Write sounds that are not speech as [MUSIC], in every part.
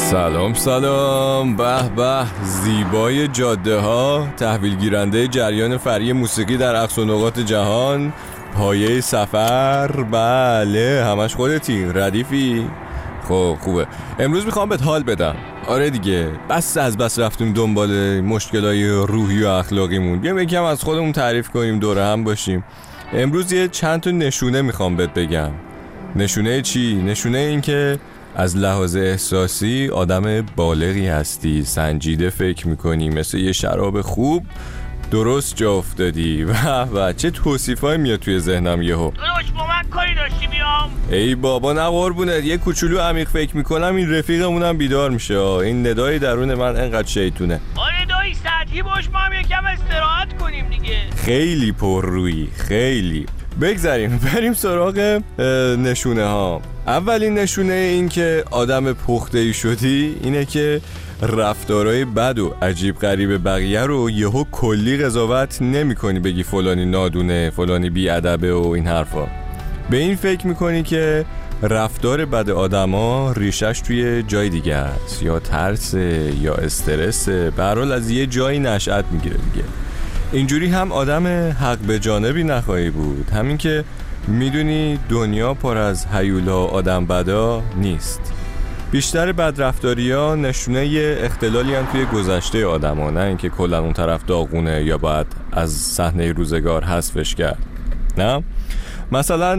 سلام سلام. به به. زیبای جاده ها تحویل گیرنده جریان فری موسیقی در اقص نقاط جهان. پایه سفر. بله همش خودتی. ردیفی. خب خوبه. امروز می‌خوام بهت حال بدم. آره دیگه. بس از بس رفتیم دنبال مشکلای روحی و اخلاقیمون. بیام یکم از خودمون تعریف کنیم دوره هم باشیم. امروز یه چند تا نشونه می‌خوام بهت بگم. نشونه چی؟ نشونه این که از لحاظ احساسی آدم بالغی هستی سنجیده فکر می‌کنی مثل یه شراب خوب درست جا افتادی. [LAUGHS] و و چه توصیفای میاد توی ذهنم یهو؟ داداش با من کاری داشتی؟ بیام. ای بابا نه قربونت. یه کوچولو عمیق فکر می‌کنم این رفیقمونم بیدار میشه. این ندای درون من انقدر شیطونه. آره دایی سطحی باش ما هم یکم استراحت کنیم دیگه. خیلی پر روی خیلی. بگذاریم [LAUGHS] بریم سراغ نشونه ها اولین نشونه این که آدم پخته ای شدی اینه که رفتارهای بد و عجیب غریب بقیه رو یهو کلی قضاوت نمی کنی بگی فلانی نادونه فلانی بیادبه و این حرفا. به این فکر می‌کنی که رفتار بد آدما ریشش توی جای دیگه است. یا ترس یا استرس. به هر حال از یه جایی نشأت می‌گیره دیگه. اینجوری هم آدم حق به جانبی نخواهی بود. همین که می‌دونی دنیا پر از هیولا آدم بدا نیست. بیشتر بدرفتاری ها نشونه اختلالی هم توی گذشته آدم ها نه اینکه کلا اون طرف داغونه یا باید از صحنه روزگار حذفش کرد. نه؟ مثلا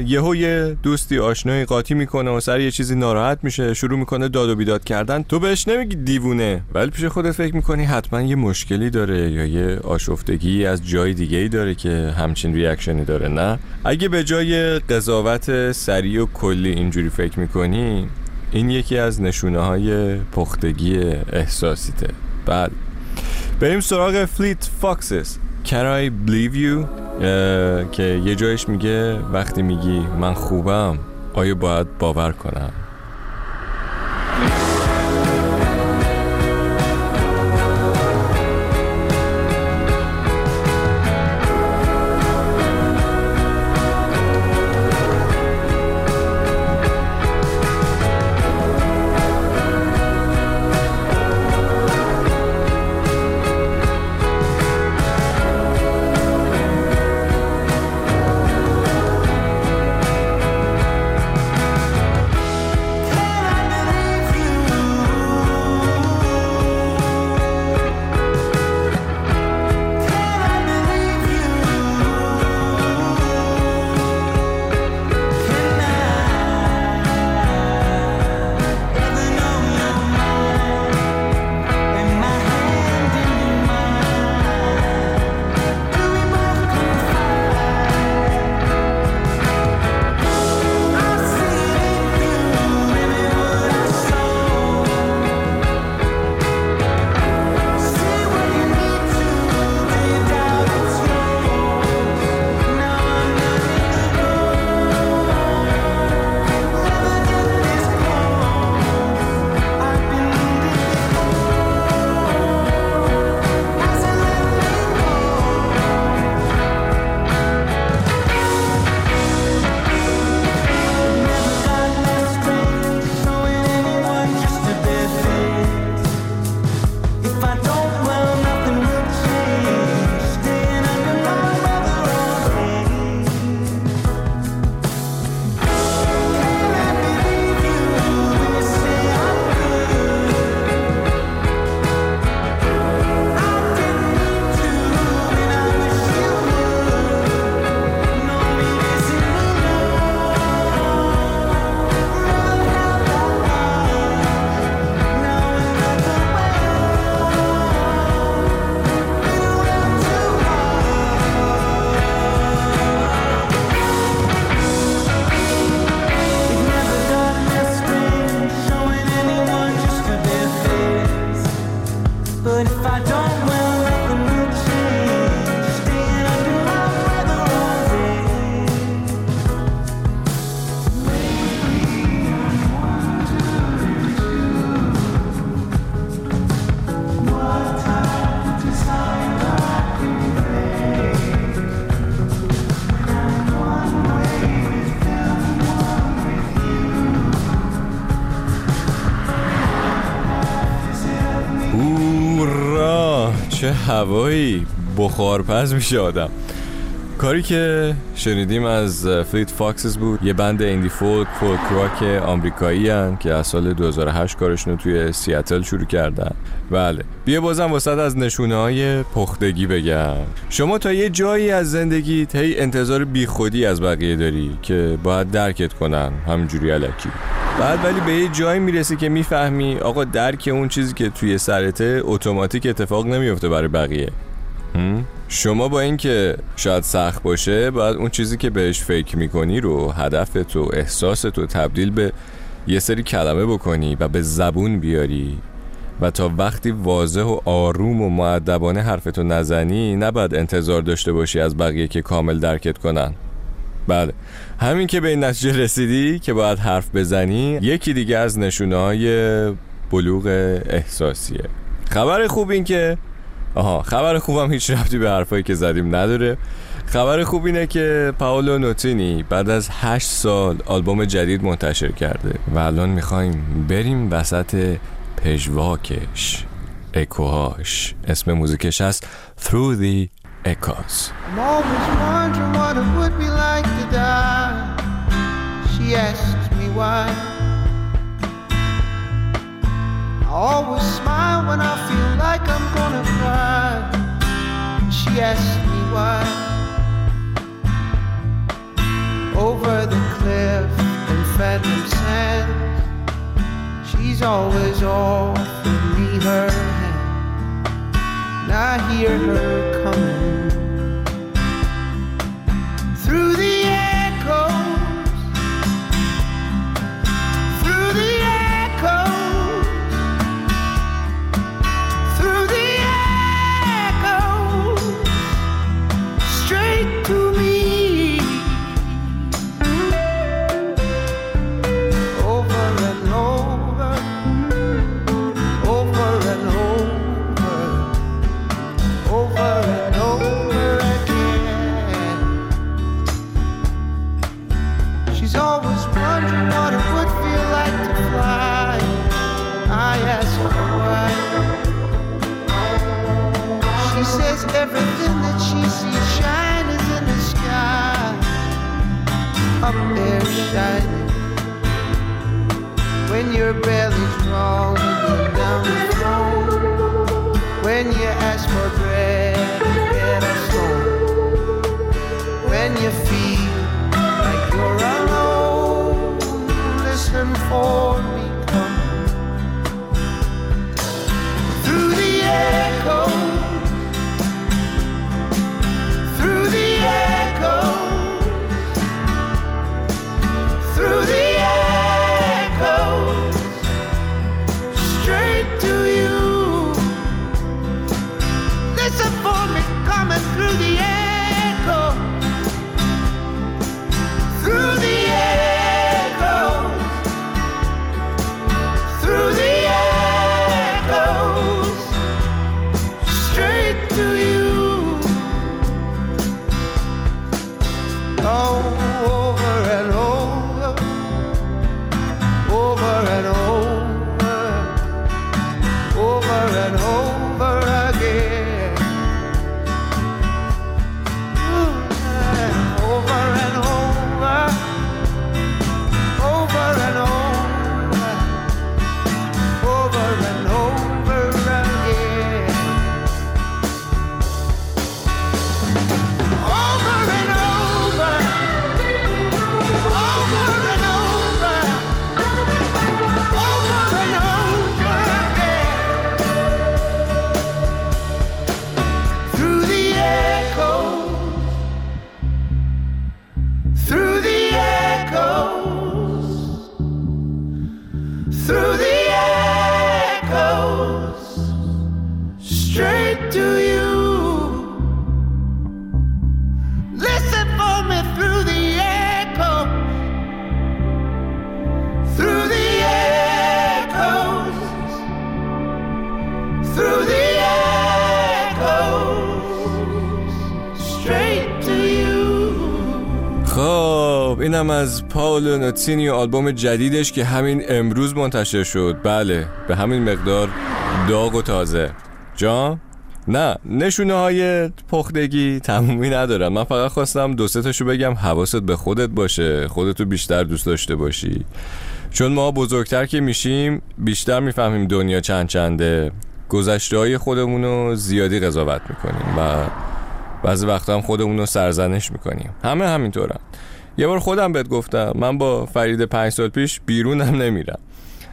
یهو یه دوستی آشنایی قاطی می‌کنه و سر یه چیزی ناراحت میشه شروع می‌کنه داد و بیداد کردن. تو بهش نمیگی دیوونه ولی پیش خودت فکر می‌کنی حتما یه مشکلی داره یا یه آشفتگی از جای دیگه ای داره که همچین ریاکشنی داره نه؟ اگه به جای قضاوت سریع و کلی اینجوری فکر می‌کنی این یکی از نشونه های پختگی احساسیته. بله. بریم سراغ Fleet Foxes Can I believe you? اه، که یه جایش میگه وقتی میگی من خوبم آیا باید باور کنم؟ هوایی بخارپز میشه آدم. کاری که شنیدیم از Fleet Foxes بود یه band indie folk folk rock آمریکایی هن که از سال 2008 کارشون رو توی سیاتل شروع کردن. بله بیا بازم وسط از نشونه های پختگی بگم. شما تا یه جایی از زندگی هی انتظار بیخودی از بقیه داری که باید درکت کنن همجوری الکی. بعد ولی به یه جایی می‌رسی که می‌فهمی آقا درک اون چیزی که توی سرته اتوماتیک اتفاق نمیفته برای بقیه. شما با اینکه شاید سخت باشه باید اون چیزی که بهش فکر می‌کنی رو هدفت و احساست رو تبدیل به یه سری کلمه بکنی و به زبون بیاری و تا وقتی واضح و آروم و معدبانه حرفتو نزنی نباید انتظار داشته باشی از بقیه که کامل درکت کنن. بله. همین که به این نتیجه رسیدی که باید حرف بزنی یکی دیگه از نشونه های بلوغ احساسیه. خبر خوب این که آها خبر خوبم هیچ ربطی به حرفایی که زدیم نداره. خبر خوب اینه که پاولو نوتینی بعد از هشت سال آلبوم جدید منتشر کرده و الان می‌خوایم بریم وسط پژواکش اکوهاش. اسم موزیکش هست Through the Echoes I'm always wondering what it would be like to die. She asks me why. I always smile when I feel like I'm gonna cry. She asks me why. Over the cliff in phantom sands, she's always offered me her hand. I hear her coming for me خب اینم از پاولو نوتینی و آلبوم جدیدش که همین امروز منتشر شد. بله به همین مقدار داغ و تازه. جا نه نشونه های پختگی تمومی ندارم. من فقط خواستم دو تاشو بگم حواست به خودت باشه. خودتو بیشتر دوست داشته باشی. چون ما بزرگتر که میشیم بیشتر می‌فهمیم دنیا چند چنده. گذشته های خودمون زیادی قضاوت می‌کنیم و بعضی وقتا هم خودمون رو سرزنش می‌کنیم. همه همینطورن. یه بار خودم بهت گفتم من با فرید پنج سال پیش بیرونم نمیرم.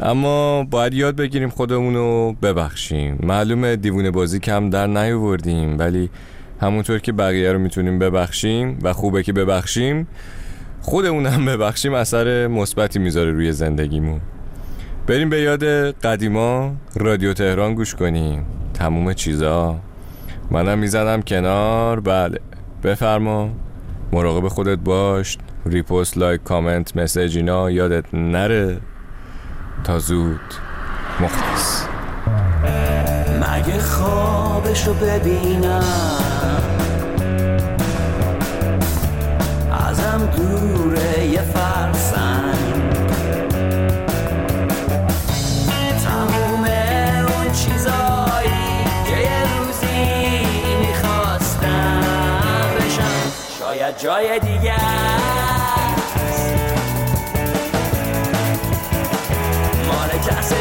اما باید یاد بگیریم خودمون رو ببخشیم. معلومه دیوونه بازی کم در نیاوردیم ولی همونطور که بقیه رو می‌تونیم ببخشیم و خوبه که ببخشیم خودمون هم ببخشیم اثر مثبتی می‌ذاره روی زندگیمون. بریم به یاد قدیما رادیو تهران گوش کنیم. تموم چیزا. منم می‌زنم کنار. بله. بفرما. مراقب خودت باش. ریپوست لایک کامنت مسیج اینا یادت نره. تا زود. مخلص. مگه خوابشو ببینم؟ ازم دوره جای دیگه است. مال کس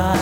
دوره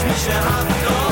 Uśmiech się, a to.